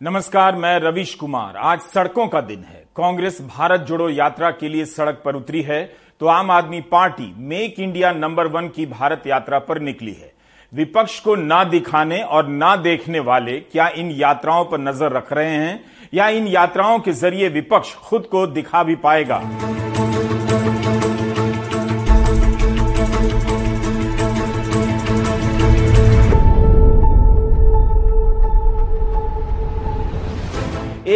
नमस्कार, मैं रविश कुमार। आज सड़कों का दिन है। कांग्रेस भारत जोड़ो यात्रा के लिए सड़क पर उतरी है तो Aam Aadmi party make India number one की भारत यात्रा पर निकली है। विपक्ष को ना दिखाने और ना देखने वाले क्या इन यात्राओं पर नज़र रख रहे हैं? या इन यात्राओं के ज़रिए विपक्ष खुद को दिखा भी पाएगा?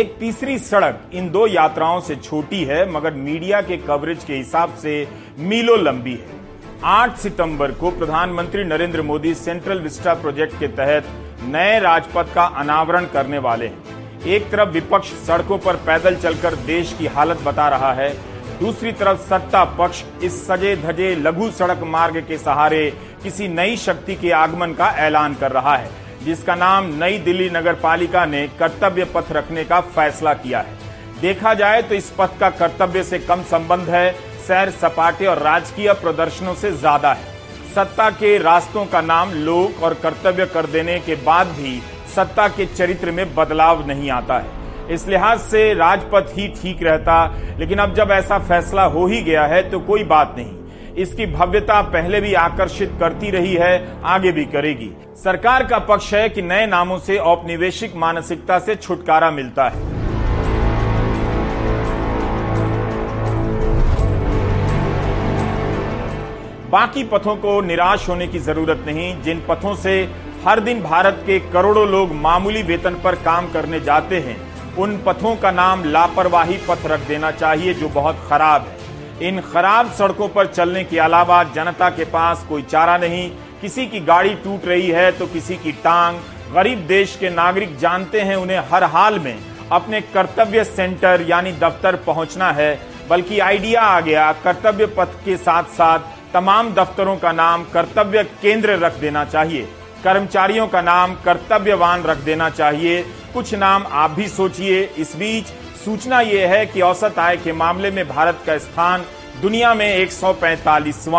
एक तीसरी सड़क इन दो यात्राओं से छोटी है, मगर मीडिया के कवरेज के हिसाब से मीलों लंबी है। 8 सितंबर को प्रधानमंत्री Narendra Modi central Vista project के तहत नए राजपथ का अनावरण करने वाले हैं। एक तरफ़ विपक्ष सड़कों पर पैदल चलकर देश की हालत बता रहा है, दूसरी तरफ़ सत्ता पक्ष इस सजे धजे लघु सड़क मार्ग के सहारे किसी नई शक्ति के आगमन का ऐलान कर रहा है। जिसका नाम नई दिल्ली नगर पालिका ने कर्तव्य पथ रखने का फैसला किया है। देखा जाए तो इस पथ का कर्तव्य से कम संबंध है, सैर सपाटे और राजकीय प्रदर्शनों से ज़्यादा है। सत्ता के रास्तों का नाम लोक और कर्तव्य कर देने के बाद भी सत्ता के चरित्र में बदलाव नहीं आता है। इस लिहाज से राजपथ ही ठीक रहता, लेकिन अब जब ऐसा फैसला हो ही गया है तो कोई बात नहीं। इसकी भव्यता पहले भी आकर्षित करती रही है, आगे भी करेगी। सरकार का पक्ष है कि नए नामों से औपनिवेशिक मानसिकता से छुटकारा मिलता है। बाकी पथों को निराश होने की ज़रूरत नहीं, जिन पथों से हर दिन भारत के करोड़ों लोग मामूली वेतन पर काम करने जाते हैं, उन पथों का नाम लापरवाही पथ रख देना चाहिए, जो बहुत खराब है। इन खराब सड़कों पर चलने के अलावा जनता के पास कोई चारा नहीं, किसी की गाड़ी टूट रही है तो किसी की टांग। गरीब देश के नागरिक जानते हैं उन्हें हर हाल में अपने कर्तव्य सेंटर यानी दफ्तर पहुँचना है, बल्कि आइडिया आ गया, कर्तव्य पथ के साथ साथ तमाम दफ्तरों का नाम कर्तव्य केंद्र रख देना चाहिए। कर्मचारियों का नाम कर्तव्यवान रख देना चाहिए। कुछ नाम आप भी सोचिए, इस बीच सूचना यह है कि औसत आय के मामले में भारत का स्थान दुनिया में एक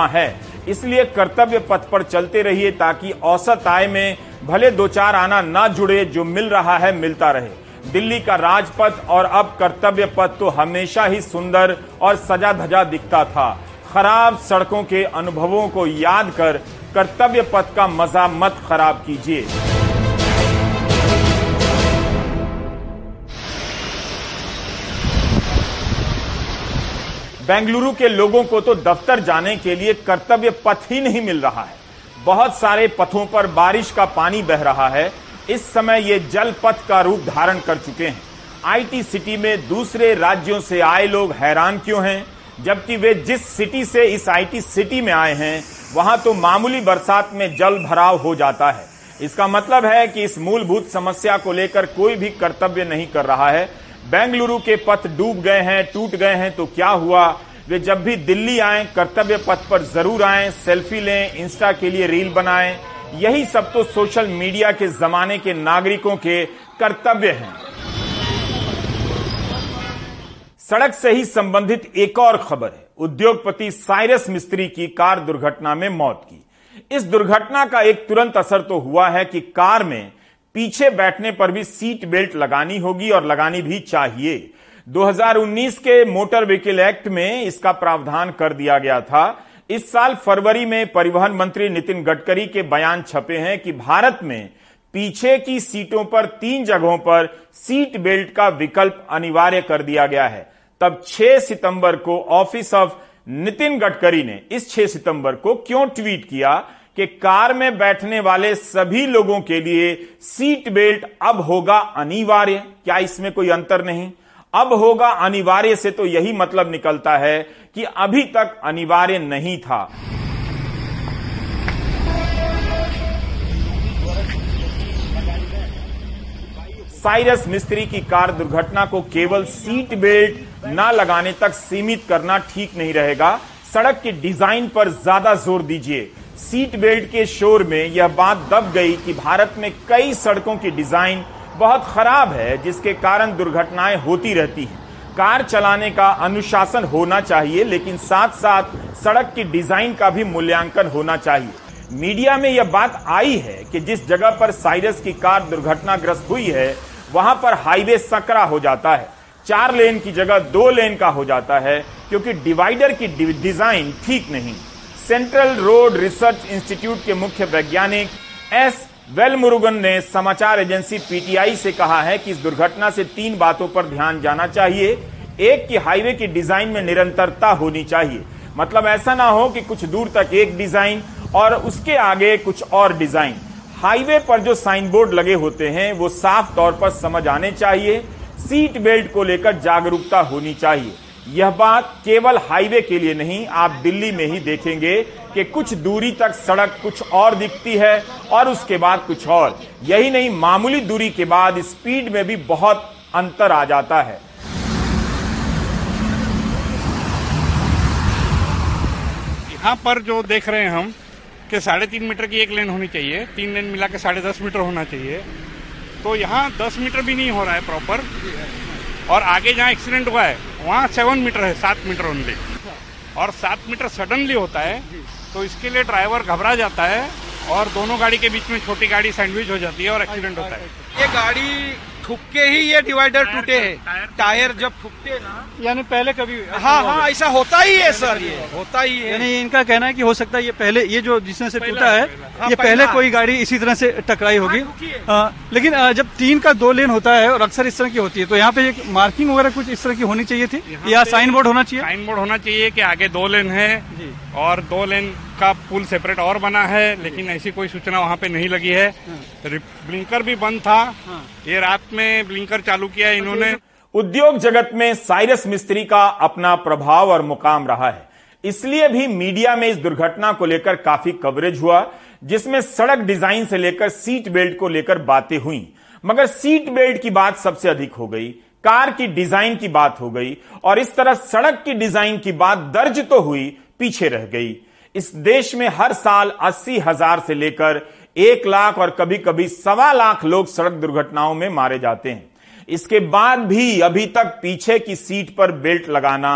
है। इसलिए कर्तव्य पथ पर चलते रहिए ताकि औसत आय में भले दो चार आना न जुड़े, जो मिल रहा है मिलता रहे। दिल्ली का राजपथ और अब कर्तव्य पथ तो हमेशा ही सुंदर और सजा धजा दिखता था। खराब सड़कों के अनुभवों को याद कर कर्तव्य पथ का मज़ा मत खराब कीजिए। बेंगलुरु के लोगों को तो दफ्तर जाने के लिए कर्तव्य पथ ही नहीं मिल रहा है। बहुत सारे पथों पर बारिश का पानी बह रहा है। इस समय ये जल पथ का रूप धारण कर चुके हैं। आईटी सिटी में दूसरे राज्यों से आए लोग हैरान क्यों हैं? जबकि वे जिस सिटी से इस आईटी सिटी में आए हैं, वहाँ तो मामूली बरसात में जल भराव हो जाता है। इसका मतलब है कि इस मूलभूत समस्या को लेकर कोई भी कर्तव्य नहीं कर रहा है। बेंगलुरु के पथ डूब गए हैं, टूट गए हैं तो क्या हुआ? वे जब भी दिल्ली आए, कर्तव्य पथ पर ज़रूर आए, सेल्फी लें, इंस्टा के लिए रील बनाएँ। यही सब तो सोशल मीडिया के जमाने के नागरिकों के कर्तव्य हैं। सड़क से ही संबंधित एक और खबर है। उद्योगपति साइरस मिस्त्री की कार दुर्घटना में मौत की। इस दुर्घटना का एक तुरंत असर तो हुआ है कि कार में पीछे बैठने पर भी सीट बेल्ट लगानी होगी और लगानी भी चाहिए। 2019 के मोटर व्हीकल एक्ट में इसका प्रावधान कर दिया गया था। इस साल फरवरी में परिवहन मंत्री नितिन गडकरी के बयान छपे हैं कि भारत में पीछे की सीटों पर तीन जगहों पर सीट बेल्ट का विकल्प अनिवार्य कर दिया गया है। तब 6 सितंबर को ऑफ़िस ऑफ़ नितिन गडकरी ने इस 6 सितंबर को क्यों ट्वीट किया? कि कार में बैठने वाले सभी लोगों के लिए सीट बेल्ट अब होगा अनिवार्य। क्या इसमें कोई अंतर नहीं? अब होगा अनिवार्य से तो यही मतलब निकलता है कि अभी तक अनिवार्य नहीं था। साइरस मिस्त्री की कार दुर्घटना को केवल सीट बेल्ट न लगाने तक सीमित करना ठीक नहीं रहेगा। सड़क के डिज़ाइन पर ज़्यादा ज़ोर दीजिए। सीट बेल्ट के शोर में यह बात दब गई कि भारत में कई सड़कों की डिज़ाइन बहुत खराब है, जिसके कारण दुर्घटनाएँ होती रहती हैं। कार चलाने का अनुशासन होना चाहिए, लेकिन साथ साथ सड़क की डिज़ाइन का भी मूल्यांकन होना चाहिए। मीडिया में यह बात आई है कि जिस जगह पर साइरस की कार दुर्घटनाग्रस्त हुई है, वहाँ पर हाईवे सकरा हो जाता है। चार लेन की जगह दो लेन का हो जाता है, क्योंकि डिवाइडर की डिज़ाइन ठीक नहीं। सेंट्रल रोड रिसर्च इंस्टीट्यूट के मुख्य वैज्ञानिक एस वेलमुरुगन ने समाचार एजेंसी पीटीआई से कहा है कि इस दुर्घटना से तीन बातों पर ध्यान जाना चाहिए। एक की हाईवे की डिज़ाइन में निरंतरता होनी चाहिए। मतलब ऐसा ना हो कि कुछ दूर तक एक डिज़ाइन और उसके आगे कुछ और डिज़ाइन। हाईवे पर जो साइन बोर्ड लगे होते हैं, वो साफ़ तौर पर समझ आने चाहिए। सीट बेल्ट को लेकर जागरूकता होनी चाहिए। यह बात केवल हाईवे के लिए नहीं, आप दिल्ली में ही देखेंगे कि कुछ दूरी तक सड़क कुछ और दिखती है और उसके बाद कुछ और। यही नहीं, मामूली दूरी के बाद स्पीड में भी बहुत अंतर आ जाता है। यहाँ पर जो देख रहे हैं हम, कि साढ़े तीन मीटर की एक लेन होनी चाहिए, तीन लेन मिला के साढ़े दस मीटर होना चाहिए। तो यहाँ दस मीटर भी नहीं हो रहा है प्रॉपर और आगे जहाँ एक्सीडेंट हुआ है, वहाँ सेवन मीटर है, सात मीटर ओनली और सात मीटर सडनली होता है तो इसके लिए ड्राइवर घबरा जाता है और दोनों गाड़ी के बीच में छोटी गाड़ी सैंडविच हो जाती है और एक्सीडेंट होता है। ये गाड़ी ठुके ही ये डिवाइडर टूटे हैं। टायर जब ठुकते ना। यानी पहले कभी हाँ हाँ ऐसा होता ही है सर ये होता ही है। यानी इनका कहना है कि हो सकता है ये पहले ये जो जिसने से टूटा है हाँ, ये पहले कोई गाड़ी इसी तरह से टकराई होगी। हाँ, ठुकी है। लेकिन जब तीन का दो लेन होता है और अक्सर इस तरह की होती है तो यहाँ पे मार्किंग वगैरह कुछ इस तरह की होनी चाहिए थी? या साइन बोर्ड होना चाहिए? साइन बोर्ड होना चाहिए की आगे दो लेन है और दो लेन का पुल सेपरेट और बना है लेकिन ऐसी कोई सूचना वहाँ पे नहीं लगी है। ब्लिंकर भी बंद था। ये रात में ब्लिंकर चालू किया इन्होंने। उद्योग जगत में साइरस मिस्त्री का अपना प्रभाव और मुकाम रहा है। इसलिए भी मीडिया में इस दुर्घटना को लेकर काफ़ी कवरेज हुआ जिसमें सड़क डिज़ाइन से लेकर सीट बेल्ट को लेकर बातें हुई। मगर सीट बेल्ट की बात सबसे अधिक हो गई कार की डिज़ाइन की बात हो गई और इस तरह सड़क की डिज़ाइन की बात दर्ज तो हुई पीछे रह गई। इस देश में हर साल अस्सी हज़ार से लेकर एक लाख और कभी कभी सवा लाख लोग सड़क दुर्घटनाओं में मारे जाते हैं। इसके बाद भी अभी तक पीछे की सीट पर बेल्ट लगाना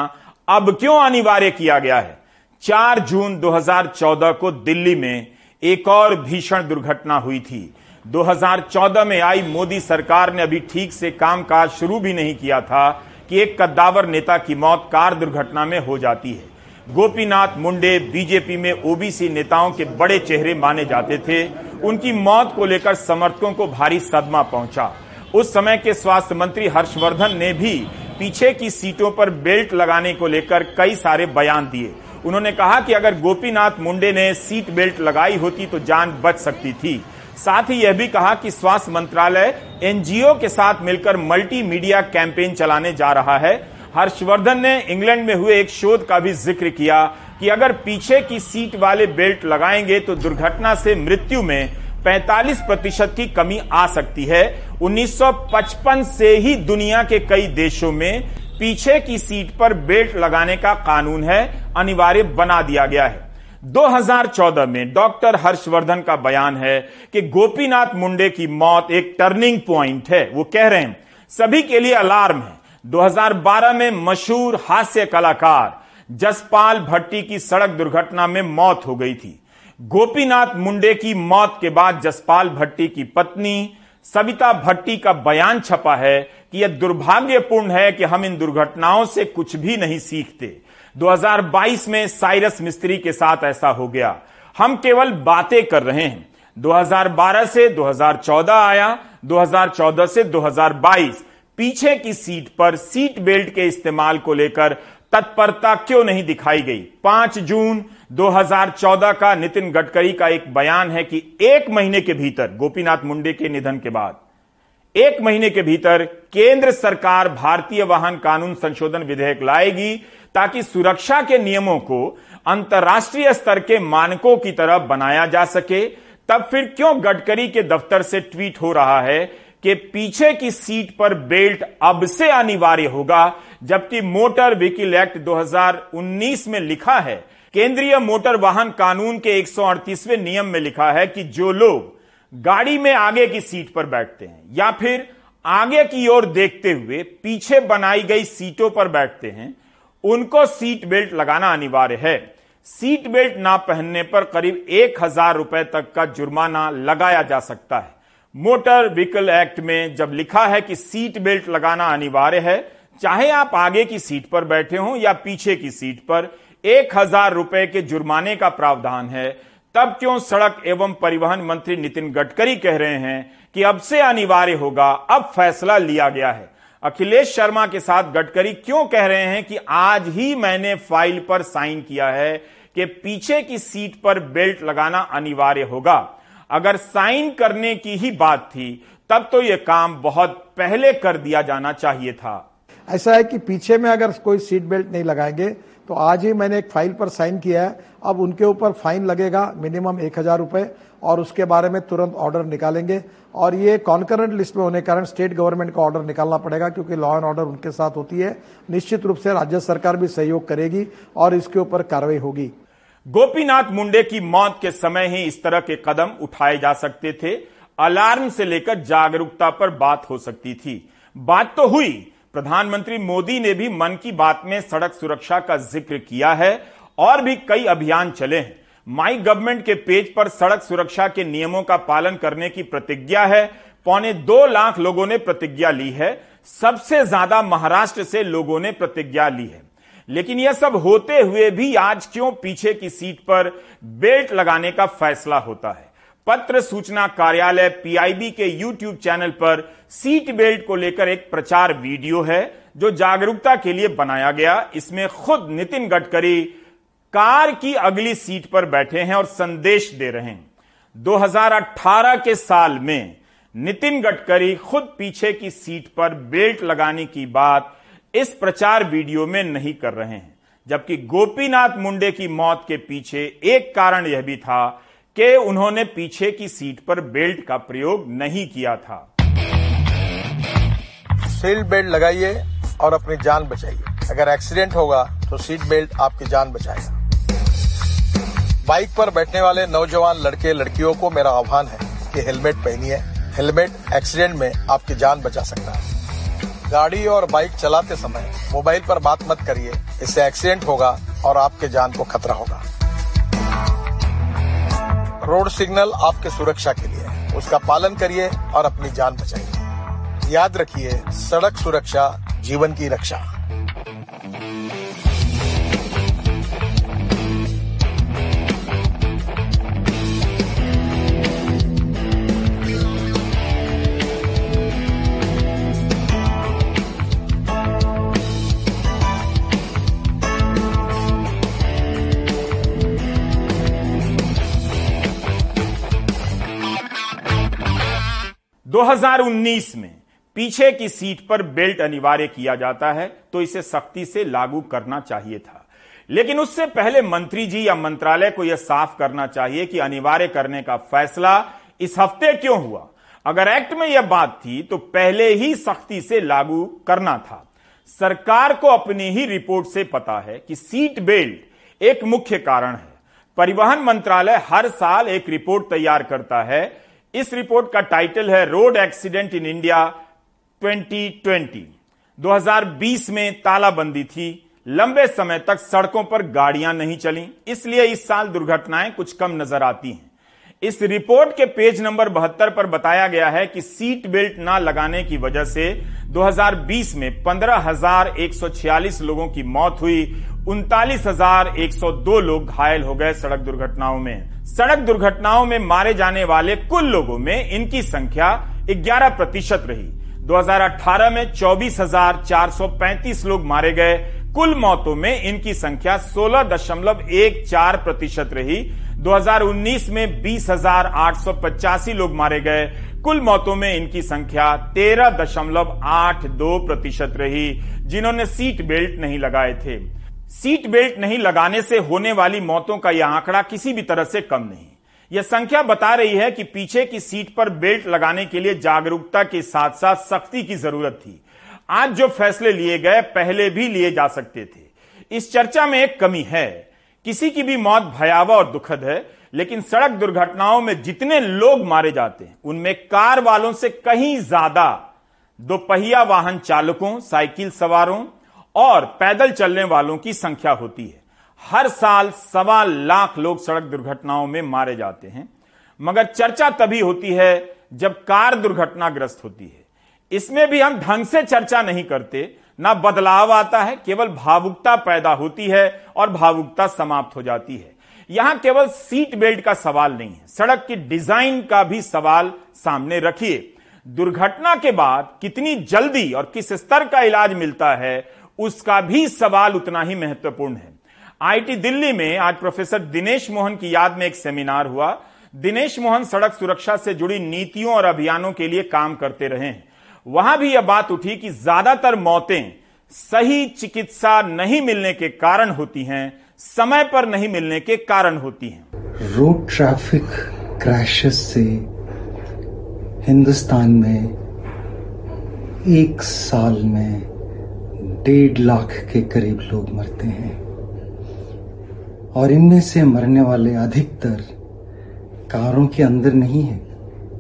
अब क्यों अनिवार्य किया गया है? 4 जून 2014 को दिल्ली में एक और भीषण दुर्घटना हुई थी। 2014 में आई मोदी सरकार ने अभी ठीक से कामकाज शुरू भी नहीं किया था कि एक कद्दावर नेता की मौत कार दुर्घटना में हो जाती है। गोपीनाथ मुंडे बीजेपी में ओबीसी नेताओं के बड़े चेहरे माने जाते थे। उनकी मौत को लेकर समर्थकों को भारी सदमा पहुँचा। उस समय के स्वास्थ्य मंत्री हर्षवर्धन ने भी पीछे की सीटों पर बेल्ट लगाने को लेकर कई सारे बयान दिए। उन्होंने कहा कि अगर गोपीनाथ मुंडे ने सीट बेल्ट लगाई होती तो जान बच सकती थी। साथ ही यह भी कहा कि स्वास्थ्य मंत्रालय एनजीओ के साथ मिलकर मल्टी मीडिया कैंपेन चलाने जा रहा है। हर्षवर्धन ने इंग्लैंड में हुए एक शोध का भी ज़िक्र किया कि अगर पीछे की सीट वाले बेल्ट लगाएँगे तो दुर्घटना से मृत्यु में 45 प्रतिशत की कमी आ सकती है। 1955 से ही दुनिया के कई देशों में पीछे की सीट पर बेल्ट लगाने का कानून है, अनिवार्य बना दिया गया है। 2014 में डॉक्टर हर्षवर्धन का बयान है कि गोपीनाथ मुंडे की मौत एक टर्निंग प्वाइंट है। वो कह रहे हैं, सभी के लिए अलार्म है। 2012 में मशहूर हास्य कलाकार जसपाल भट्टी की सड़क दुर्घटना में मौत हो गई थी। गोपीनाथ मुंडे की मौत के बाद जसपाल भट्टी की पत्नी सविता भट्टी का बयान छपा है कि यह दुर्भाग्यपूर्ण है कि हम इन दुर्घटनाओं से कुछ भी नहीं सीखते। 2022 में साइरस मिस्त्री के साथ ऐसा हो गया। हम केवल बातें कर रहे हैं। 2012 से 2014 आया 2014 से 2022 पीछे की सीट पर सीट बेल्ट के इस्तेमाल को लेकर तत्परता क्यों नहीं दिखाई गई? 5 जून 2014 का नितिन गडकरी का एक बयान है कि एक महीने के भीतर, गोपीनाथ मुंडे के निधन के बाद, एक महीने के भीतर केंद्र सरकार भारतीय वाहन कानून संशोधन विधेयक लाएगी ताकि सुरक्षा के नियमों को अंतर्राष्ट्रीय स्तर के मानकों की तरह बनाया जा सके। तब फिर क्यों गडकरी के दफ्तर से ट्वीट हो रहा है कि पीछे की सीट पर बेल्ट अब से अनिवार्य होगा, जबकि मोटर व्हीकल एक्ट 2019 में लिखा है। केंद्रीय मोटर वाहन कानून के 138वें नियम में लिखा है कि जो लोग गाड़ी में आगे की सीट पर बैठते हैं या फिर आगे की ओर देखते हुए पीछे बनाई गई सीटों पर बैठते हैं, उनको सीट बेल्ट लगाना अनिवार्य है। सीट बेल्ट ना पहनने पर करीब एक हज़ार रुपए तक का जुर्माना लगाया जा सकता है। मोटर व्हीकल एक्ट में जब लिखा है कि सीट बेल्ट लगाना अनिवार्य है, चाहे आप आगे की सीट पर बैठे हों या पीछे की सीट पर, एक हज़ार रुपए के जुर्माने का प्रावधान है। तब क्यों सड़क एवं परिवहन मंत्री नितिन गडकरी कह रहे हैं कि अब से अनिवार्य होगा, अब फैसला लिया गया है। अखिलेश शर्मा के साथ गडकरी क्यों कह रहे हैं कि आज ही मैंने फ़ाइल पर साइन किया है कि पीछे की सीट पर बेल्ट लगाना अनिवार्य होगा? अगर साइन करने की ही बात थी, तब तो यह काम बहुत पहले कर दिया जाना चाहिए था। ऐसा है कि पीछे में अगर कोई सीट बेल्ट नहीं लगाएँगे तो आज ही मैंने एक फ़ाइल पर साइन किया है। अब उनके ऊपर फाइन लगेगा, मिनिमम एक हज़ार रुपए, और उसके बारे में तुरंत ऑर्डर निकालेंगे। और ये कॉन्करेंट लिस्ट में होने के कारण स्टेट गवर्नमेंट का ऑर्डर निकालना पड़ेगा, क्योंकि लॉ एंड ऑर्डर उनके साथ होती है। निश्चित रूप से राज्य सरकार भी सहयोग करेगी, और इसके ऊपर कार्रवाई होगी। गोपीनाथ मुंडे की मौत के समय ही इस तरह के कदम उठाए जा सकते थे। अलार्म से लेकर जागरूकता पर बात हो सकती थी। बात तो हुई। प्रधानमंत्री मोदी ने भी मन की बात में सड़क सुरक्षा का ज़िक्र किया है और भी कई अभियान चले हैं। माई गवर्नमेंट के पेज पर सड़क सुरक्षा के नियमों का पालन करने की प्रतिज्ञा है। पौने दो लाख लोगों ने प्रतिज्ञा ली है। सबसे ज़्यादा महाराष्ट्र से लोगों ने प्रतिज्ञा ली है। लेकिन यह सब होते हुए भी आज क्यों पीछे की सीट पर बेल्ट लगाने का फैसला होता है? पत्र सूचना कार्यालय पीआईबी के यूट्यूब चैनल पर सीट बेल्ट को लेकर एक प्रचार वीडियो है, जो जागरूकता के लिए बनाया गया। इसमें खुद नितिन गडकरी कार की अगली सीट पर बैठे हैं और संदेश दे रहे हैं। 2018 के साल में नितिन गडकरी खुद पीछे की सीट पर बेल्ट लगाने की बात इस प्रचार वीडियो में नहीं कर रहे हैं, जबकि गोपीनाथ मुंडे की मौत के पीछे एक कारण यह भी था कि उन्होंने पीछे की सीट पर बेल्ट का प्रयोग नहीं किया था। सीट बेल्ट लगाइए और अपनी जान बचाइए। अगर एक्सीडेंट होगा तो सीट बेल्ट आपकी जान बचाएगा। बाइक पर बैठने वाले नौजवान लड़के लड़कियों को मेरा आह्वान है कि हेलमेट पहनिए। हेलमेट एक्सीडेंट में आपकी जान बचा सकता है। गाड़ी और बाइक चलाते समय मोबाइल पर बात मत करिए। इससे एक्सीडेंट होगा और आपके जान को खतरा होगा। रोड सिग्नल आपके सुरक्षा के लिए। उसका पालन करिए और अपनी जान बचाइए। याद रखिए, सड़क सुरक्षा जीवन की रक्षा। 2019 में पीछे की सीट पर बेल्ट अनिवार्य किया जाता है तो इसे सख्ती से लागू करना चाहिए था। लेकिन उससे पहले मंत्री जी या मंत्रालय को यह साफ़ करना चाहिए कि अनिवार्य करने का फैसला इस हफ़्ते क्यों हुआ? अगर एक्ट में यह बात थी तो पहले ही सख्ती से लागू करना था। सरकार को अपनी ही रिपोर्ट से पता है कि सीट बेल्ट एक मुख्य कारण है। परिवहन मंत्रालय हर साल एक रिपोर्ट तैयार करता है इस रिपोर्ट का टाइटल है रोड एक्सीडेंट इन इंडिया 2020 2020 में तालाबंदी थी। लंबे समय तक सड़कों पर गाड़ियाँ नहीं चली इसलिए इस साल दुर्घटनाएँ कुछ कम नज़र आती हैं। इस रिपोर्ट के पेज नंबर बहत्तर पर बताया गया है कि सीट बेल्ट ना लगाने की वजह से 2020 में 15,146 लोगों की मौत हुई। उनतालीस लोग घायल हो गए सड़क दुर्घटनाओं में। सड़क दुर्घटनाओं में मारे जाने वाले कुल लोगों में इनकी संख्या 11 प्रतिशत रही। 2018 में 24,435 लोग मारे गए। कुल मौतों में इनकी संख्या 16.14 प्रतिशत रही। 2019 में 20,885 लोग मारे गए। कुल मौतों में इनकी संख्या 13.82 प्रतिशत रही जिन्होंने सीट बेल्ट नहीं लगाए थे। सीट बेल्ट नहीं लगाने से होने वाली मौतों का यह आंकड़ा किसी भी तरह से कम नहीं। यह संख्या बता रही है कि पीछे की सीट पर बेल्ट लगाने के लिए जागरूकता के साथ साथ सख्ती की ज़रूरत थी। आज जो फैसले लिए गए, पहले भी लिए जा सकते थे। इस चर्चा में एक कमी है। किसी की भी मौत भयावह और दुखद है, लेकिन सड़क दुर्घटनाओं में जितने लोग मारे जाते हैं, उनमें कार वालों से कहीं ज़्यादा दोपहिया वाहन चालकों, साइकिल सवारों और पैदल चलने वालों की संख्या होती है। हर साल सवा लाख लोग सड़क दुर्घटनाओं में मारे जाते हैं। मगर चर्चा तभी होती है जब कार दुर्घटनाग्रस्त होती है। इसमें भी हम ढंग से चर्चा नहीं करते। ना बदलाव आता है, केवल भावुकता पैदा होती है और भावुकता समाप्त हो जाती है। यहाँ केवल सीट बेल्ट का सवाल नहीं है। सड़क की डिज़ाइन का भी सवाल सामने रखिए। दुर्घटना के बाद कितनी जल्दी और किस स्तर का इलाज मिलता है उसका भी सवाल उतना ही महत्वपूर्ण है। आईटी दिल्ली में आज प्रोफेसर दिनेश मोहन की याद में एक सेमिनार हुआ। दिनेश मोहन सड़क सुरक्षा से जुड़ी नीतियों और अभियानों के लिए काम करते रहे हैं। वहाँ भी यह बात उठी कि ज़्यादातर मौतें सही चिकित्सा नहीं मिलने के कारण होती हैं, समय पर नहीं मिलने के कारण होती हैं। रोड ट्रैफ़िक क्रैशेस से हिंदुस्तान में एक साल में डेढ़ लाख के करीब लोग मरते हैं। और इनमें से मरने वाले अधिकतर कारों के अंदर नहीं है,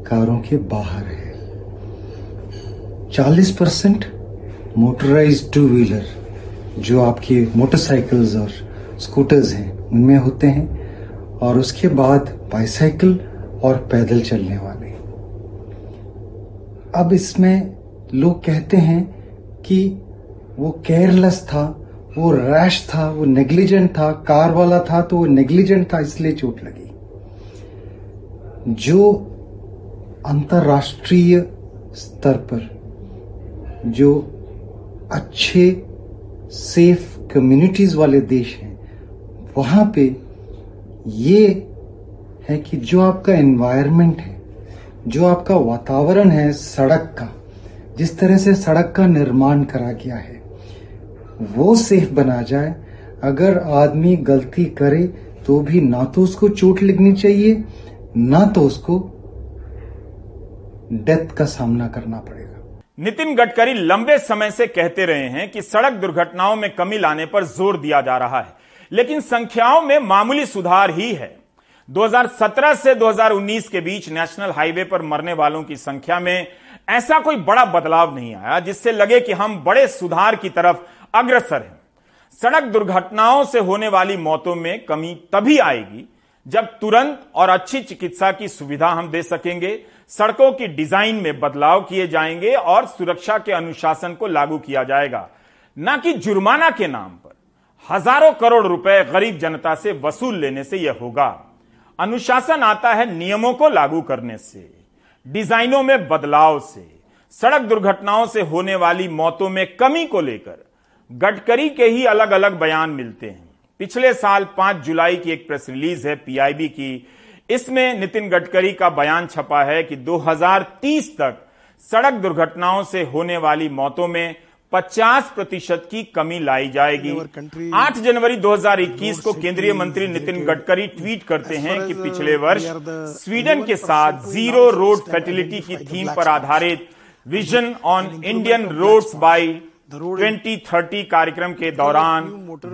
कारों के बाहर है। 40 परसेंट मोटराइज टू व्हीलर जो आपके मोटरसाइकिल्स और स्कूटर्स हैं, उनमें होते हैं, और उसके बाद बाइसाइकिल और पैदल चलने वाले। अब इसमें लोग कहते हैं कि वो केयरलेस था, वो रैश था, वो नेग्लिजेंट था कार वाला था तो वो नेग्लिजेंट था, इसलिए चोट लगी। जो अंतर्राष्ट्रीय स्तर पर, जो अच्छे सेफ़ कम्युनिटीज वाले देश हैं, वहाँ पे ये है कि जो आपका एनवायरनमेंट है, जो आपका वातावरण है सड़क का, जिस तरह से सड़क का निर्माण करा गया है वो सेफ़ बना जाए। अगर आदमी गलती करे तो भी ना तो उसको चोट लगनी चाहिए, ना तो उसको डेथ का सामना करना पड़ेगा। नितिन गडकरी लंबे समय से कहते रहे हैं कि सड़क दुर्घटनाओं में कमी लाने पर ज़ोर दिया जा रहा है, लेकिन संख्याओं में मामूली सुधार ही है। 2017 से 2019 के बीच नेशनल हाईवे पर मरने वालों की संख्या में ऐसा कोई बड़ा बदलाव नहीं आया, जिससे लगे कि हम बड़े सुधार की तरफ़ अग्रसर है। सड़क दुर्घटनाओं से होने वाली मौतों में कमी तभी आएगी जब तुरंत और अच्छी चिकित्सा की सुविधा हम दे सकेंगे, सड़कों की डिज़ाइन में बदलाव किए जाएँगे और सुरक्षा के अनुशासन को लागू किया जाएगा। न कि जुर्माना के नाम पर। हज़ारों करोड़ रुपए गरीब जनता से वसूल लेने से यह होगा। अनुशासन आता है नियमों को लागू करने से, डिजाइनों में बदलाव से। सड़क दुर्घटनाओं से होने वाली मौतों में कमी को लेकर गडकरी के ही अलग अलग बयान मिलते हैं। पिछले साल 5 जुलाई की एक प्रेस रिलीज़ है पीआईबी की। इसमें नितिन गडकरी का बयान छपा है कि 2030 तक सड़क दुर्घटनाओं से होने वाली मौतों में 50 प्रतिशत की कमी लाई जाएगी। 8 जनवरी 2021 को केंद्रीय मंत्री नितिन गडकरी ट्वीट करते हैं कि पिछले वर्ष स्वीडन के साथ ज़ीरो रोड फर्टिलिटी की थीम पर आधारित vision on Indian roads by 2030 कार्यक्रम के दौरान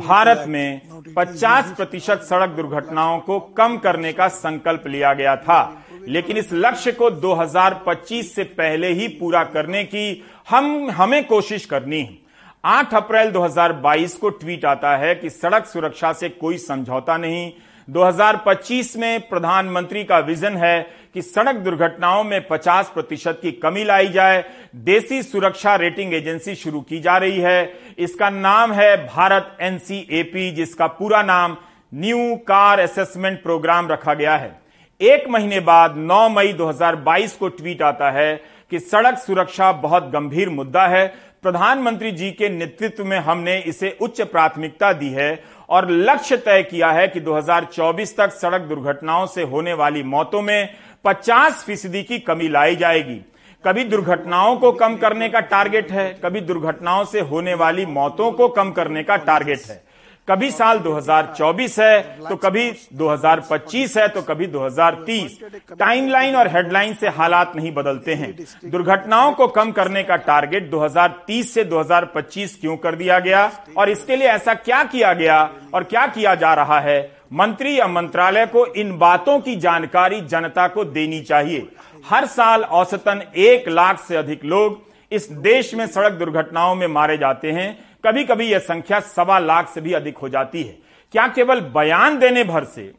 भारत में 50 प्रतिशत सड़क दुर्घटनाओं को कम करने का संकल्प लिया गया था। लेकिन इस लक्ष्य को 2025 से पहले ही पूरा करने की हम हमें कोशिश करनी है। 8 अप्रैल 2022 को ट्वीट आता है कि सड़क सुरक्षा से कोई समझौता नहीं। 2025 में प्रधानमंत्री का विजन है कि सड़क दुर्घटनाओं में 50 प्रतिशत की कमी लाई जाए। देसी सुरक्षा रेटिंग एजेंसी शुरू की जा रही है। इसका नाम है भारत एनसीएपी, जिसका पूरा नाम न्यू कार असेसमेंट प्रोग्राम रखा गया है। एक महीने बाद 9 मई 2022 को ट्वीट आता है कि सड़क सुरक्षा बहुत गंभीर मुद्दा है। प्रधानमंत्री जी के नेतृत्व में हमने इसे उच्च प्राथमिकता दी है और लक्ष्य तय किया है कि 2024 तक सड़क दुर्घटनाओं से होने वाली मौतों में 50 फ़ीसदी की कमी लाई जाएगी। कभी दुर्घटनाओं को कम करने का टारगेट है, कभी दुर्घटनाओं से होने वाली मौतों को कम करने का टारगेट है। कभी साल 2024 है तो कभी 2025 है तो कभी 2030 टाइमलाइन और हेडलाइन से हालात नहीं बदलते हैं। दुर्घटनाओं को कम करने का टारगेट 2030 से 2025 क्यों कर दिया गया? और इसके लिए ऐसा क्या किया गया और क्या किया जा रहा है? मंत्री या मंत्रालय को इन बातों की जानकारी जनता को देनी चाहिए। हर साल औसतन एक लाख से अधिक लोग इस देश में सड़क दुर्घटनाओं में मारे जाते हैं। कभी कभी यह संख्या सवा लाख से भी अधिक हो जाती है। क्या केवल बयान देने भर से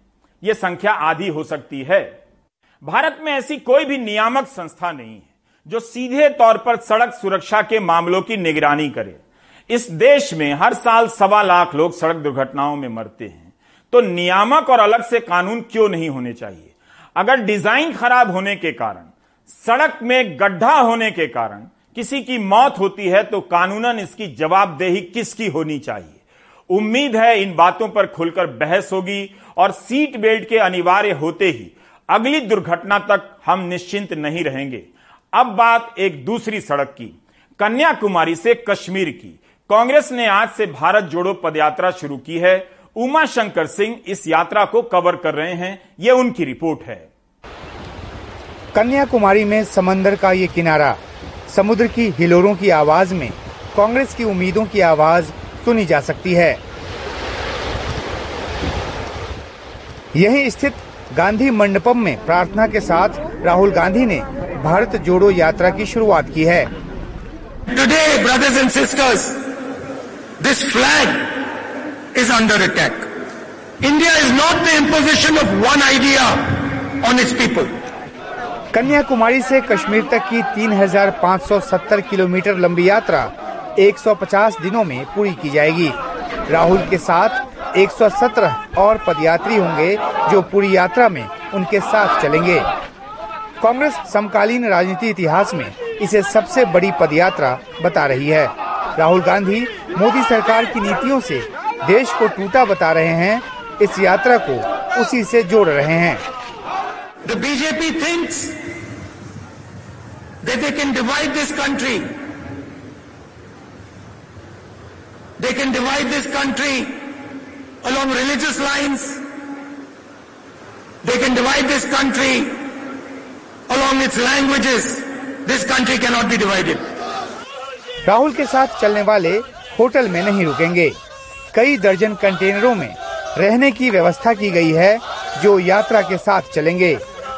यह संख्या आधी हो सकती है? भारत में ऐसी कोई भी नियामक संस्था नहीं है जो सीधे तौर पर सड़क सुरक्षा के मामलों की निगरानी करे। इस देश में हर साल सवा लाख लोग सड़क दुर्घटनाओं में मरते हैं। तो नियामक और अलग से कानून क्यों नहीं होने चाहिए? अगर डिज़ाइन खराब होने के कारण, सड़क में गड्ढा होने के कारण किसी की मौत होती है तो कानूनन इसकी जवाबदेही किसकी होनी चाहिए? उम्मीद है इन बातों पर खुलकर बहस होगी और सीट बेल्ट के अनिवार्य होते ही अगली दुर्घटना तक हम निश्चिंत नहीं रहेंगे। अब बात एक दूसरी सड़क की, कन्याकुमारी से कश्मीर की। कांग्रेस ने आज से भारत जोड़ो पदयात्रा शुरू की है। उमा शंकर सिंह इस यात्रा को कवर कर रहे हैं। ये उनकी रिपोर्ट है। कन्याकुमारी में समंदर का ये किनारा समुद्र की हिलोरों की आवाज़ में कांग्रेस की उम्मीदों की आवाज़ सुनी जा सकती है। यही स्थित गांधी मंडपम में प्रार्थना के साथ राहुल गांधी ने भारत जोड़ो यात्रा की शुरुआत की है। Today brothers and sisters this flag is under attack India is not the imposition of one idea on its people Kanyakumari से कश्मीर तक की 3,570 किलोमीटर लंबी यात्रा 150 दिनों में पूरी की जाएगी। राहुल के साथ 117 और पदयात्री होंगे जो पूरी यात्रा में उनके साथ चलेंगे। कांग्रेस समकालीन राजनीति इतिहास में इसे सबसे बड़ी पदयात्रा बता रही है। राहुल गांधी मोदी सरकार की नीतियों से देश को टूटा बता रहे हैं। इस यात्रा को उसी से जोड़ रहे हैं। The BJP thinks that they can divide this country. They can divide this country along religious lines. They can divide this country along its languages. This country cannot be divided. Rahul के साथ चलने वाले होटल में नहीं रुकेंगे कई दर्जन कंटेनरों में रहने की व्यवस्था की गई है जो यात्रा के साथ चलेंगे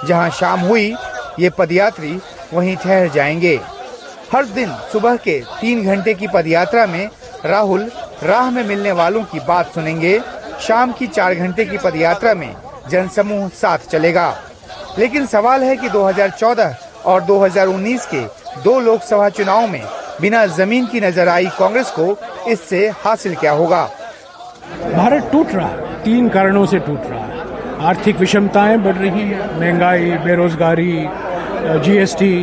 जहाँ शाम हुई ये पदयात्री वहीं ठहर जाएँगे। हर दिन सुबह के तीन घंटे की पदयात्रा में राहुल राह में मिलने वालों की बात सुनेंगे। शाम की चार घंटे की पदयात्रा में जनसमूह साथ चलेगा। लेकिन सवाल है कि 2014 और 2019 के दो लोकसभा चुनाव में बिना ज़मीन की नज़र आई कांग्रेस को इससे हासिल क्या होगा? भारत टूट रहा है। तीन कारणों से टूट रहा है। आर्थिक विषमताएँ बढ़ रही हैं, महँगाई, बेरोजगारी जीएसटी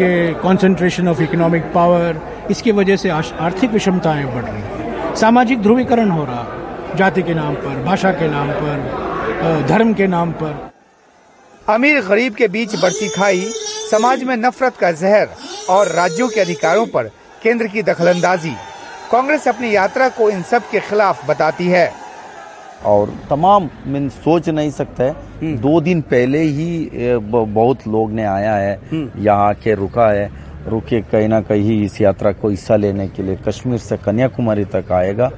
ये कंसंट्रेशन ऑफ़ इकोनॉमिक पावर इसकी वजह से आर्थिक विषमताएँ बढ़ रही हैं। सामाजिक ध्रुवीकरण हो रहा जाति के नाम पर, भाषा के नाम पर धर्म के नाम पर। अमीर गरीब के बीच बढ़ती खाई, समाज में नफरत का जहर और राज्यों के अधिकारों पर केंद्र की दखलंदाजी। कांग्रेस अपनी यात्रा को इन सब के खिलाफ बताती है। और तमाम मैं सोच नहीं सकते। दो दिन पहले ही बहुत लोग ने आया है यहाँ के रुका है। रुके कहीं ना कहीं इस यात्रा को हिस्सा लेने के लिए कश्मीर से कन्याकुमारी तक आएगा।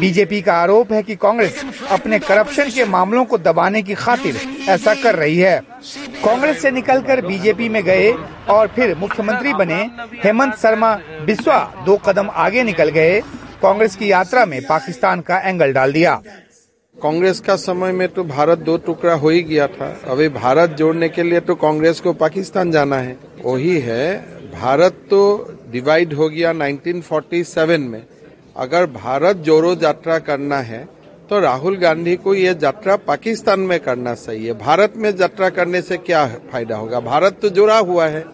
बीजेपी का आरोप है कि कांग्रेस अपने करप्शन के मामलों को दबाने की खातिर ऐसा कर रही है। कांग्रेस से निकलकर बीजेपी में गए और फिर मुख्यमंत्री बने हेमंत शर्मा बिस्वा दो कदम आगे निकल गए। कांग्रेस की यात्रा में पाकिस्तान का एंगल डाल दिया। कांग्रेस का समय में तो भारत दो टुकड़ा हो ही गया था। अभी भारत जोड़ने के लिए तो कांग्रेस को पाकिस्तान जाना है। वही है, भारत तो डिवाइड हो गया 1947 में। अगर भारत जोड़ो यात्रा करना है तो राहुल गांधी को यह यात्रा पाकिस्तान में करना चाहिए भारत में यात्रा करने से क्या फ़ायदा होगा? भारत तो जुड़ा हुआ है।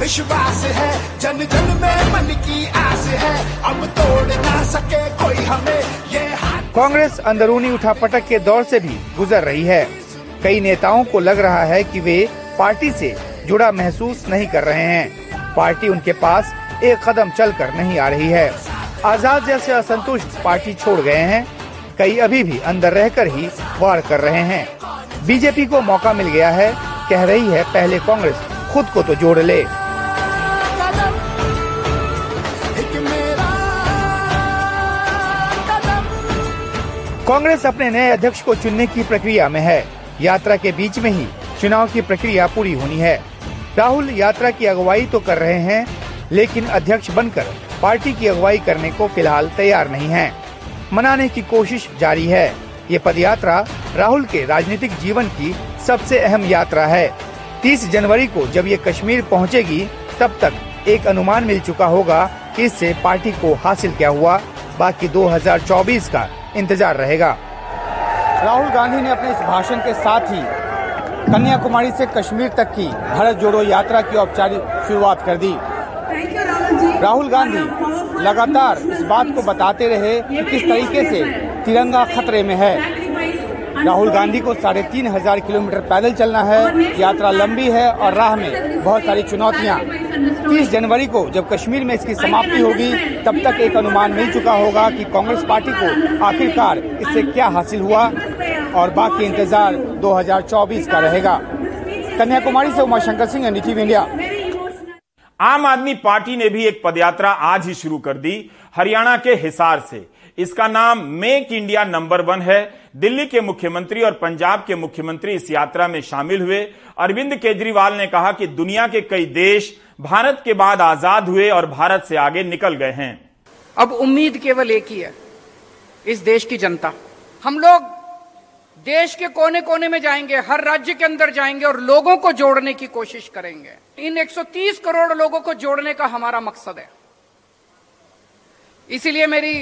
विश्वास है जन जन में मन की आस है। अब तोड़ ना सके कोई हमें, ये कांग्रेस अंदरूनी उठापटक के दौर से भी गुजर रही है। कई नेताओं को लग रहा है कि वे पार्टी से जुड़ा महसूस नहीं कर रहे हैं। पार्टी उनके पास एक कदम चलकर नहीं आ रही है। आज़ाद जैसे असंतुष्ट पार्टी छोड़ गए हैं। कई अभी भी अंदर रहकर ही वार कर रहे हैं। बीजेपी को मौका मिल गया है, कह रही है पहले कांग्रेस खुद को तो जोड़ ले। कांग्रेस अपने नए अध्यक्ष को चुनने की प्रक्रिया में है। यात्रा के बीच में ही चुनाव की प्रक्रिया पूरी होनी है। राहुल यात्रा की अगुवाई तो कर रहे हैं, लेकिन अध्यक्ष बनकर पार्टी की अगुवाई करने को फ़िलहाल तैयार नहीं है। मनाने की कोशिश जारी है। ये पदयात्रा राहुल के राजनीतिक जीवन की सबसे अहम यात्रा है। 30 जनवरी को जब ये कश्मीर पहुंचेगी, तब तक एक अनुमान मिल चुका होगा कि इससे पार्टी को हासिल क्या हुआ। बाकी 2024 का इंतज़ार रहेगा। राहुल गांधी ने अपने इस भाषण के साथ ही कन्याकुमारी से कश्मीर तक की भारत जोड़ो यात्रा की औपचारिक शुरुआत कर दी। राहुल गांधी लगातार इस बात को बताते रहे कि किस तरीके से तिरंगा खतरे में है। राहुल गांधी को साढ़े तीन हज़ार किलोमीटर पैदल चलना है। यात्रा लंबी है और राह में बहुत सारी चुनौतियाँ। 30 जनवरी को जब कश्मीर में इसकी समाप्ति होगी तब तक एक अनुमान मिल चुका होगा कि कांग्रेस पार्टी को आखिरकार इससे क्या हासिल हुआ और बाकी इंतज़ार 2024 का रहेगा। कन्याकुमारी से उमाशंकर सिंह एनडीटीवी इंडिया। आम आदमी पार्टी ने भी एक पदयात्रा आज ही शुरू कर दी हरियाणा के हिसार से। इसका नाम मेक इंडिया नंबर वन है। दिल्ली के मुख्यमंत्री और पंजाब के मुख्यमंत्री इस यात्रा में शामिल हुए। अरविंद केजरीवाल ने कहा कि दुनिया के कई देश भारत के बाद आज़ाद हुए और भारत से आगे निकल गए हैं। अब उम्मीद केवल एक ही है, इस देश की जनता। हम लोग देश के कोने कोने में जाएँगे, हर राज्य के अंदर जाएँगे और लोगों को जोड़ने की कोशिश करेंगे। इन 130 करोड़ लोगों को जोड़ने का हमारा मकसद है। इसीलिए मेरी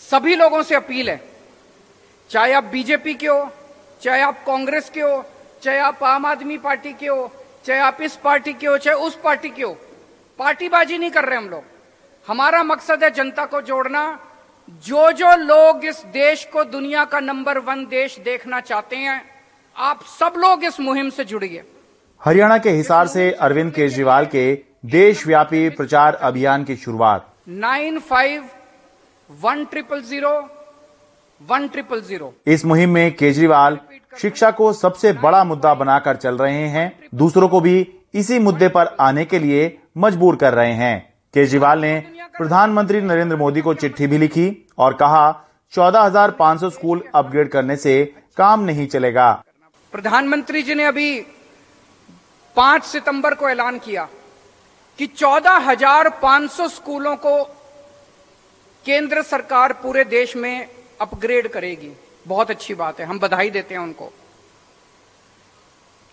सभी लोगों से अपील है चाहे आप बीजेपी के हो चाहे आप कांग्रेस के हो चाहे आप आम आदमी पार्टी के हो चाहे आप इस पार्टी के हो चाहे उस पार्टी के हो पार्टीबाजी नहीं कर रहे हम लोग। हमारा मकसद है जनता को जोड़ना। जो जो लोग इस देश को दुनिया का नंबर वन देश देखना चाहते हैं आप सब लोग इस मुहिम से जुड़िए। हरियाणा के हिसार से अरविंद केजरीवाल के देशव्यापी प्रचार अभियान की शुरुआत। Nine five one triple zero one triple zero इस मुहिम में केजरीवाल शिक्षा को सबसे बड़ा मुद्दा बनाकर चल रहे हैं। दूसरों को भी इसी मुद्दे पर आने के लिए मजबूर कर रहे हैं। केजरीवाल ने प्रधानमंत्री नरेंद्र मोदी को चिट्ठी भी लिखी और कहा 14,500 स्कूल अपग्रेड करने से काम नहीं चलेगा। प्रधानमंत्री जी ने अभी पाँच सितंबर को ऐलान किया कि 14,500 स्कूलों को केंद्र सरकार पूरे देश में अपग्रेड करेगी। बहुत अच्छी बात है, हम बधाई देते हैं उनको।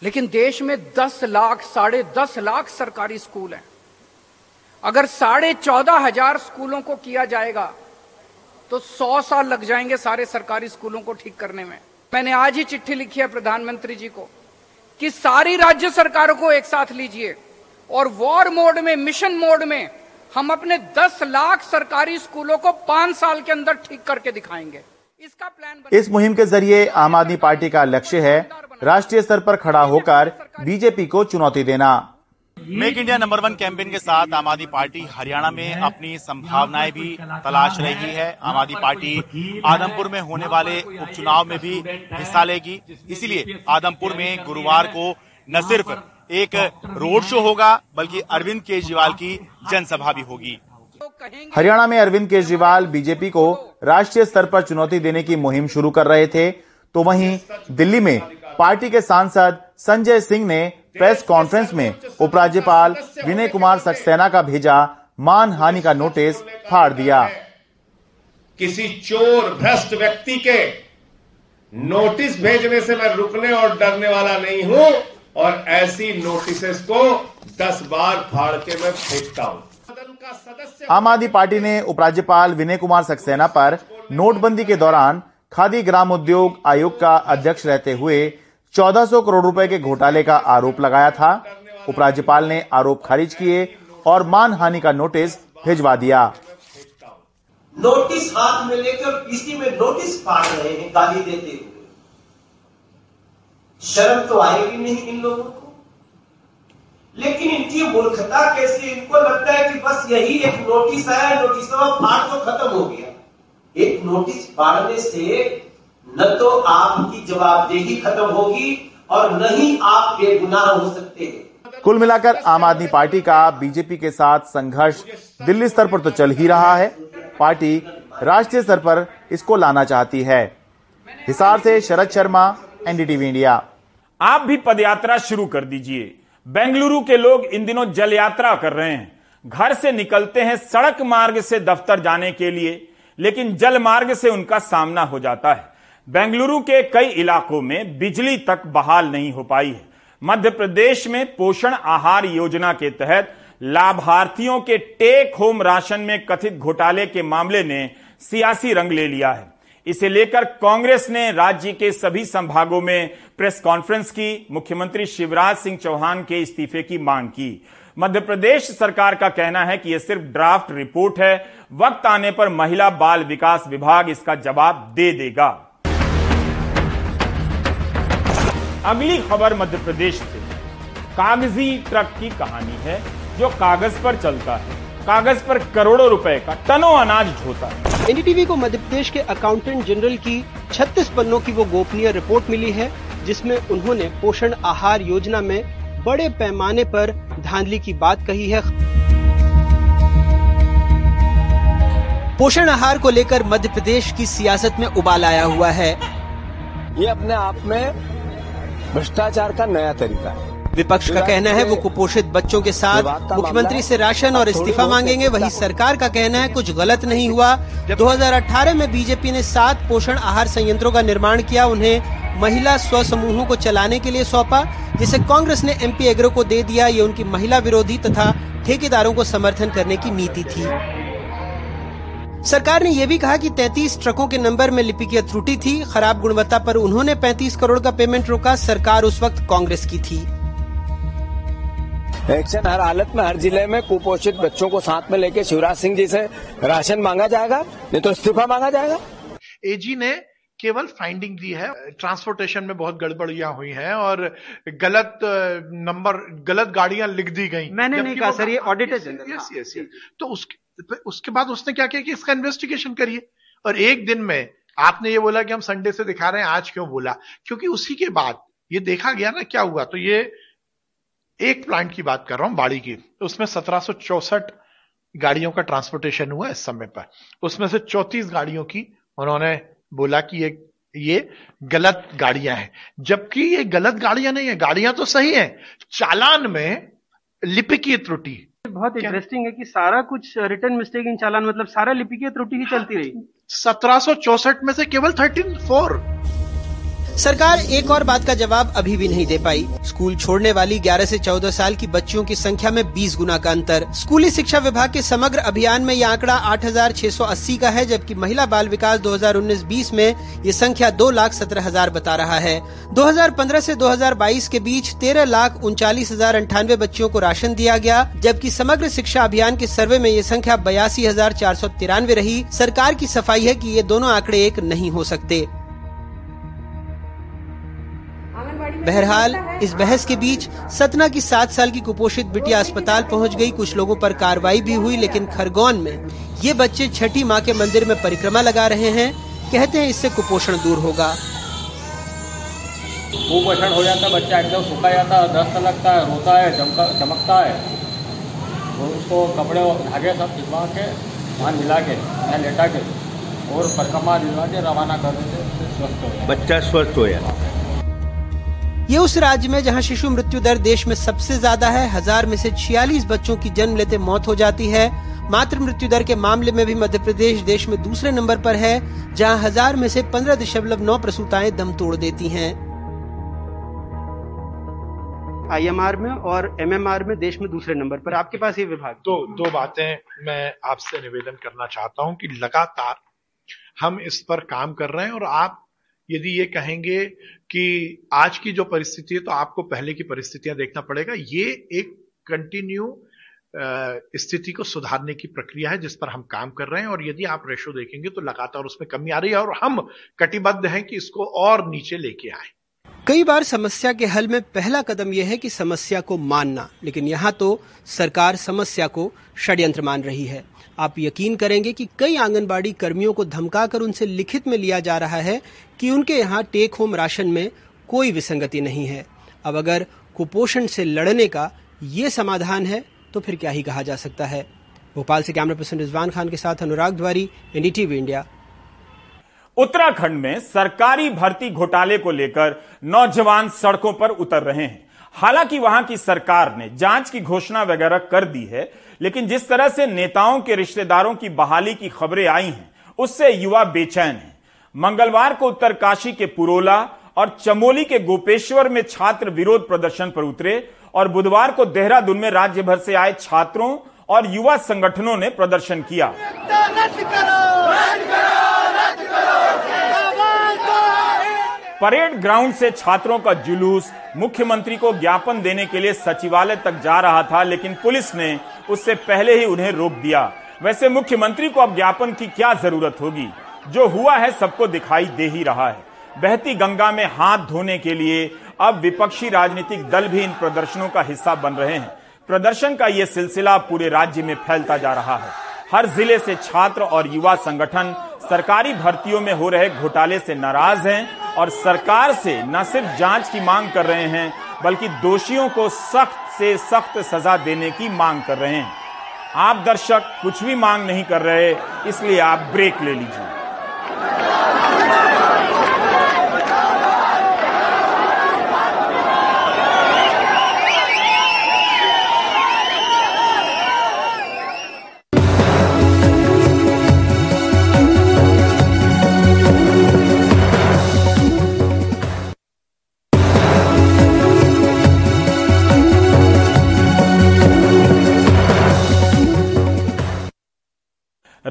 लेकिन देश में 10 लाख, साढ़े दस लाख सरकारी स्कूल हैं। अगर साढ़े चौदह हज़ार स्कूलों को किया जाएगा तो सौ साल लग जाएँगे सारे सरकारी स्कूलों को ठीक करने में। मैंने आज ही चिट्ठी लिखी है प्रधानमंत्री जी को कि सारी राज्य सरकारों को एक साथ लीजिए और वॉर मोड में, मिशन मोड में हम अपने 10 लाख सरकारी स्कूलों को पाँच साल के अंदर ठीक करके दिखाएँगे। इसका प्लान इस मुहिम के ज़रिए आम आदमी पार्टी का लक्ष्य है राष्ट्रीय स्तर पर खड़ा होकर बीजेपी को चुनौती देना। Make India number one campaign के साथ आम आदमी पार्टी हरियाणा में अपनी संभावनाएँ भी तलाश रही है। आम आदमी पार्टी आदमपुर में होने वाले उपचुनाव में भी हिस्सा लेगी। इसीलिए आदमपुर में गुरुवार को न सिर्फ़ एक रोड शो होगा बल्कि अरविंद केजरीवाल की जनसभा भी होगी। हरियाणा में अरविंद केजरीवाल बीजेपी को राष्ट्रीय स्तर पर चुनौती देने की मुहिम शुरू कर रहे थे। तो वहीं दिल्ली में पार्टी के सांसद संजय सिंह ने प्रेस कॉन्फ्रेंस में उपराज्यपाल विनय कुमार सक्सेना का भेजा मान हानि का नोटिस फाड़ दिया। किसी चोर भ्रष्ट व्यक्ति के नोटिस भेजने से मैं रुकने और डरने वाला नहीं हूँ। और ऐसी नोटिस को दस बार फाड़ के मैं फेंकता हूँ। आम आदमी पार्टी ने उपराज्यपाल विनय कुमार सक्सेना पर नोटबंदी के दौरान खादी ग्राम उद्योग आयोग का अध्यक्ष रहते हुए 1400 करोड़ रुपए के घोटाले का आरोप लगाया था। उपराज्यपाल ने आरोप खारिज किए और मान हानि का नोटिस भिजवा दिया। नोटिस हाथ में लेकर इसी में नोटिस फाड़ रहे हैं गाली देते हुए। शर्म तो आएगी नहीं इन लोगों को। लेकिन इनकी मूर्खता कैसे इनको लगता है कि बस यही एक नोटिस आया नोटिस फाड़ तो खत्म हो गया। एक नोटिस फाड़ने से न तो आपकी जवाबदेही खत्म होगी और न ही आप बेगुनाह हो सकते हैं। कुल मिलाकर आम आदमी पार्टी का बीजेपी के साथ संघर्ष दिल्ली स्तर पर तो चल ही रहा है। पार्टी राष्ट्रीय स्तर पर इसको लाना चाहती है। हिसार से शरद शर्मा, एनडीटीवी इंडिया। आप भी पदयात्रा शुरू कर दीजिए। बेंगलुरु के लोग इन दिनों जल यात्रा कर रहे हैं। घर से निकलते हैं सड़क मार्ग से दफ्तर जाने के लिए, लेकिन जल मार्ग से उनका सामना हो जाता है। बेंगलुरु के कई इलाकों में बिजली तक बहाल नहीं हो पाई है। मध्य प्रदेश में पोषण आहार योजना के तहत लाभार्थियों के टेक होम राशन में कथित घोटाले के मामले ने सियासी रंग ले लिया है। इसे लेकर कांग्रेस ने राज्य के सभी संभागों में प्रेस कॉन्फ्रेंस की। मुख्यमंत्री शिवराज सिंह चौहान के इस्तीफे की मांग की। मध्य प्रदेश सरकार का कहना है कि यह सिर्फ़ ड्राफ्ट रिपोर्ट है। वक्त आने पर महिला बाल विकास विभाग इसका जवाब दे देगा। अगली खबर मध्य प्रदेश से। कागज़ी ट्रक की कहानी है, जो कागज़ पर चलता है। कागज़ पर करोड़ों रुपए का टनों अनाज ढोता है। एनडीटीवी को मध्य प्रदेश के अकाउंटेंट जनरल की 36 पन्नों की वो गोपनीय रिपोर्ट मिली है जिसमें उन्होंने पोषण आहार योजना में बड़े पैमाने पर धांधली की बात कही है। पोषण आहार को लेकर मध्य प्रदेश की सियासत में उबाल आया हुआ है। ये अपने आप में भ्रष्टाचार का नया तरीका है। विपक्ष का कहना है, वो कुपोषित बच्चों के साथ मुख्यमंत्री से राशन और इस्तीफा मांगेंगे, वहीं सरकार का कहना है, कुछ गलत नहीं हुआ। 2018 में बीजेपी ने सात पोषण आहार संयंत्रों का निर्माण किया, उन्हें महिला स्व समूहों को चलाने के लिए सौंपा, जिसे कांग्रेस ने एमपी एग्रो को दे दिया। ये उनकी महिला विरोधी तथा ठेकेदारों को समर्थन करने की नीति थी। सरकार ने यह भी कहा कि 33 ट्रकों के नंबर में लिपिकीय त्रुटि थी। खराब गुणवत्ता पर उन्होंने 35 करोड़ का पेमेंट रोका। सरकार उस वक्त कांग्रेस की थी। एक्शन हर हालत में हर ज़िले में कुपोषित बच्चों को साथ में लेके शिवराज सिंह जी से राशन मांगा जाएगा नहीं तो इस्तीफा मांगा जाएगा। एजी ने केवल फाइंडिंग दी है ट्रांसपोर्टेशन में बहुत गड़बड़ियाँ हुई हैं और गलत नंबर गलत गाड़ियाँ लिख दी गई। मैंने नहीं कहा सर ये ऑडिटर यस यस यस तो उसके उसके बाद उसने क्या किया कि इसका इन्वेस्टिगेशन करिए। और एक दिन में आपने ये बोला कि हम संडे से दिखा रहे हैं आज क्यों बोला? क्योंकि उसी के बाद ये देखा गया ना क्या हुआ तो ये एक प्लांट की बात कर रहा हूँ बाड़ी की। उसमें सत्रह गाड़ियों का ट्रांसपोर्टेशन हुआ इस समय पर। उसमें से चौतीस गाड़ियों की उन्होंने बोला कि ये ये गलत गाड़ियाँ हैं। जबकि ये गलत गाड़ियाँ नहीं है गाड़ियाँ तो सही हैं। चालान में लिपिकीय त्रुटि। बहुत इंटरेस्टिंग है कि सारा कुछ रिटर्न मिस्टेक इन चालान मतलब सारा लिपिकीय त्रुटि ही चलती रही। सत्रह में से केवल थर्टीन फोर सरकार एक और बात का जवाब अभी भी नहीं दे पाई। स्कूल छोड़ने वाली 11 से 14 साल की बच्चियों की संख्या में 20 गुना का अंतर। स्कूली शिक्षा विभाग के समग्र अभियान में यह आंकड़ा 8,680 का है जबकि महिला बाल विकास 2019-20 में ये संख्या दो लाख सत्रह हज़ार बता रहा है। 2015 से 2022 के बीच तेरह लाख उनचालीस हज़ार अंठानवे बच्चियों को राशन दिया गया जबकि समग्र शिक्षा अभियान के सर्वे में ये संख्या बयासी हज़ार चार सौ तिरानवे रही। सरकार की सफ़ाई है की ये दोनों आंकड़े एक नहीं हो सकते। बहरहाल इस बहस के बीच सतना की सात साल की कुपोषित बिटिया अस्पताल पहुँच गई। कुछ लोगों पर कार्रवाई भी हुई लेकिन खरगोन में ये बच्चे छठी माँ के मंदिर में परिक्रमा लगा रहे हैं। कहते हैं इससे कुपोषण दूर होगा। कुपोषण हो जाता है बच्चा एकदम सूखा जाता है दस्त लगता है रोता है चमका चमकता है। तो उसको कपड़े धागे सब खिंचवा के वहाँ मिला के या लेटा के और परिक्रमा दिलवा के रवाना कर देते स्वस्थ हो बच्चा स्वस्थ हो जाए ये उस राज्य में जहाँ शिशु मृत्यु दर देश में सबसे ज़्यादा है। हज़ार में से छियालीस बच्चों की जन्म लेते मौत हो जाती है। मातृ मृत्यु दर के मामले में भी मध्य प्रदेश देश में दूसरे नंबर पर है जहाँ हज़ार में से पंद्रह दशमलव नौ प्रसूताएँ दम तोड़ देती हैं। आईएमआर में और एमएमआर में देश में दूसरे नंबर पर। आपके पास ये विभाग? तो दो बातें मैं आपसे निवेदन करना चाहता हूँ कि लगातार हम इस पर काम कर रहे हैं और आप यदि ये कहेंगे कि आज की जो परिस्थिति है तो आपको पहले की परिस्थितियाँ देखना पड़ेगा। ये एक कंटिन्यू स्थिति को सुधारने की प्रक्रिया है जिस पर हम काम कर रहे हैं और यदि आप रेशो देखेंगे तो लगातार उसमें कमी आ रही है और हम कटिबद्ध हैं कि इसको और नीचे लेके आए। कई बार समस्या के हल में पहला कदम यह है कि समस्या को मानना, लेकिन यहाँ तो सरकार समस्या को षड्यंत्र मान रही है। आप यकीन करेंगे कि कई आंगनबाड़ी कर्मियों को धमकाकर उनसे लिखित में लिया जा रहा है कि उनके यहाँ टेक होम राशन में कोई विसंगति नहीं है। अब अगर कुपोषण से लड़ने का ये समाधान है तो फिर क्या ही कहा जा सकता है? भोपाल से कैमरा पर्सन रिजवान खान के साथ अनुराग द्वारी, एनडीटीवी इंडिया। उत्तराखंड में सरकारी भर्ती घोटाले को लेकर नौजवान सड़कों पर उतर रहे हैं। हालाँकि वहाँ की सरकार ने जाँच की घोषणा वगैरह कर दी है लेकिन जिस तरह से नेताओं के रिश्तेदारों की बहाली की खबरें आई हैं, उससे युवा बेचैन हैं। मंगलवार को उत्तरकाशी के पुरोला और चमोली के गोपेश्वर में छात्र विरोध प्रदर्शन पर उतरे और बुधवार को देहरादून में राज्य भर से आए छात्रों और युवा संगठनों ने प्रदर्शन किया। परेड ग्राउंड से छात्रों का जुलूस, मुख्यमंत्री को ज्ञापन देने के लिए सचिवालय तक जा रहा था, लेकिन पुलिस ने उससे पहले ही उन्हें रोक दिया। वैसे मुख्यमंत्री को अब ज्ञापन की क्या ज़रूरत होगी? जो हुआ है सबको दिखाई दे ही रहा है। बहती गंगा में हाथ धोने के लिए अब विपक्षी राजनीतिक दल भी इन प्रदर्शनों का हिस्सा बन रहे हैं। प्रदर्शन का यह सिलसिला पूरे राज्य में फैलता जा रहा है। हर ज़िले से छात्र और युवा संगठन सरकारी भर्तियों में हो रहे घोटाले से नाराज़ हैं और सरकार से न सिर्फ़ जाँच की मांग कर रहे हैं, बल्कि दोषियों को सख्त से सख्त सजा देने की मांग कर रहे हैं। आप दर्शक कुछ भी मांग नहीं कर रहे, इसलिए आप ब्रेक ले लीजिए।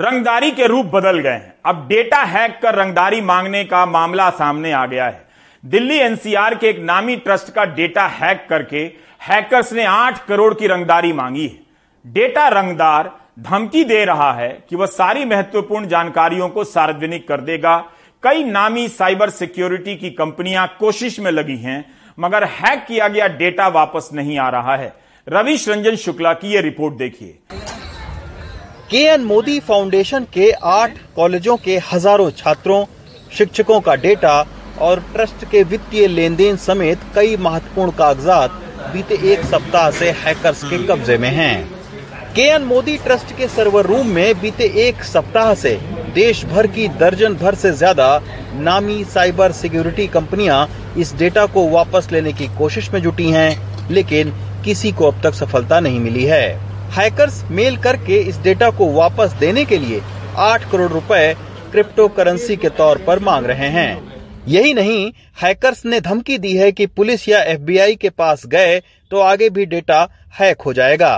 रंगदारी के रूप बदल गए हैं। अब डेटा हैक कर रंगदारी मांगने का मामला सामने आ गया है। दिल्ली एनसीआर के एक नामी ट्रस्ट का डेटा हैक करके हैकर्स ने आठ करोड़ की रंगदारी मांगी है। डेटा रंगदार धमकी दे रहा है कि वह सारी महत्वपूर्ण जानकारियों को सार्वजनिक कर देगा। कई नामी साइबर सिक्योरिटी की कंपनियाँ कोशिश में लगी हैं, मगर हैक किया गया डेटा वापस नहीं आ रहा है। रविश रंजन शुक्ला की यह रिपोर्ट देखिए। के एन मोदी फाउंडेशन के आठ कॉलेजों के हज़ारों छात्रों शिक्षकों का डेटा और ट्रस्ट के वित्तीय लेन देन समेत कई महत्वपूर्ण कागजात बीते एक सप्ताह से हैकर्स के कब्जे में हैं। के एन मोदी ट्रस्ट के सर्वर रूम में बीते एक सप्ताह से देश भर की दर्जन भर से ज़्यादा नामी साइबर सिक्योरिटी कंपनियाँ इस डेटा को वापस लेने की कोशिश में जुटी हैं, लेकिन किसी को अब तक सफलता नहीं मिली है हैकर्स मेल करके इस डेटा को वापस देने के लिए 8 करोड़ रुपए क्रिप्टो करेंसी के तौर पर मांग रहे हैं। यही नहीं हैकर्स ने धमकी दी है कि पुलिस या एफबीआई के पास गए तो आगे भी डेटा हैक हो जाएगा।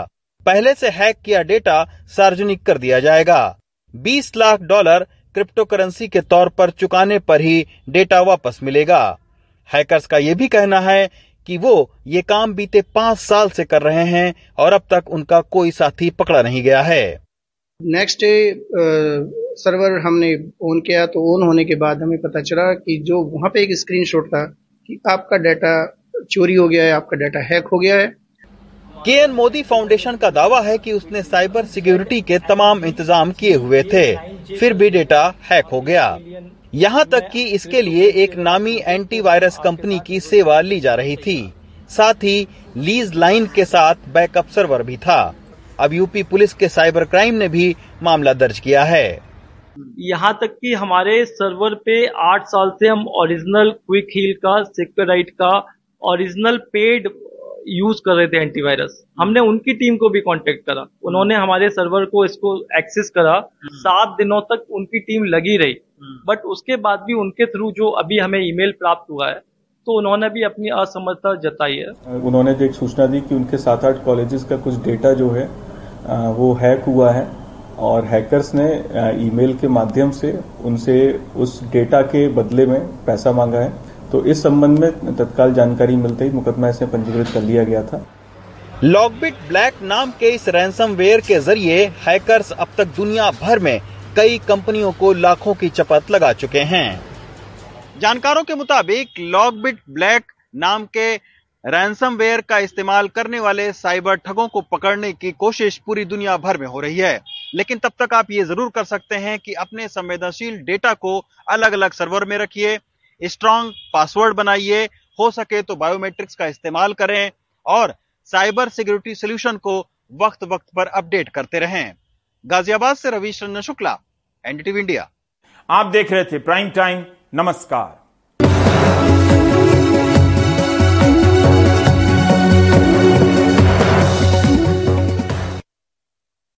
पहले से हैक किया डेटा सार्वजनिक कर दिया जाएगा। 20 लाख डॉलर क्रिप्टो करेंसी के तौर पर चुकाने पर ही डेटा वापस मिलेगा। हैकर्स का ये भी कहना है कि वो ये काम बीते पाँच साल से कर रहे हैं और अब तक उनका कोई साथी पकड़ा नहीं गया है। नेक्स्ट डे सर्वर हमने ऑन किया तो ऑन होने के बाद हमें पता चला कि जो वहाँ पे एक स्क्रीनशॉट था कि आपका डाटा चोरी हो गया है आपका डाटा हैक हो गया है। के एन मोदी फाउंडेशन का दावा है कि उसने साइबर सिक्योरिटी के तमाम इंतज़ाम किए हुए थे फिर भी डेटा हैक हो गया। यहाँ तक कि इसके लिए एक नामी एंटीवायरस कंपनी की सेवा ली जा रही थी। साथ ही लीज लाइन के साथ बैकअप सर्वर भी था। अब यूपी पुलिस के साइबर क्राइम ने भी मामला दर्ज किया है। यहाँ तक कि हमारे सर्वर पे आठ साल से हम ओरिजिनल क्विक हील का सिक्योराइट का ओरिजिनल पेड यूज़ कर रहे थे एंटीवायरस। हमने उनकी टीम को भी कांटेक्ट करा। उन्होंने हमारे सर्वर को इसको एक्सेस करा। सात दिनों तक उनकी टीम लगी रही। बट उसके बाद भी उनके थ्रू जो अभी हमें ईमेल प्राप्त हुआ है तो उन्होंने भी अपनी असमर्थता जताई है। उन्होंने जो एक सूचना दी कि उनके सात आठ कॉलेजेस का कुछ डेटा जो है वो हैक हुआ है और हैकर्स ने ईमेल के माध्यम से उनसे उस डेटा के बदले में पैसा मांगा है। तो इस संबंध में तत्काल जानकारी मिलते ही मुकदमा इसे पंजीकृत कर लिया गया था। लॉकबिट ब्लैक नाम के इस रैंसमवेयर के ज़रिए हैकर्स अब तक दुनिया भर में कई कंपनियों को लाखों की चपत लगा चुके हैं। जानकारों के मुताबिक लॉकबिट ब्लैक नाम के रैंसमवेयर का इस्तेमाल करने वाले साइबर ठगों को पकड़ने की कोशिश पूरी दुनिया भर में हो रही है। लेकिन तब तक आप ये ज़रूर कर सकते हैं कि अपने संवेदनशील डेटा को अलग अलग सर्वर में रखिए स्ट्रांग पासवर्ड बनाइए, हो सके तो बायोमेट्रिक्स का इस्तेमाल करें और साइबर सिक्योरिटी सोल्यूशन को वक्त वक्त पर अपडेट करते रहें। गाजियाबाद से रविश शुक्ला एनडीटीवी इंडिया। आप देख रहे थे प्राइम टाइम नमस्कार।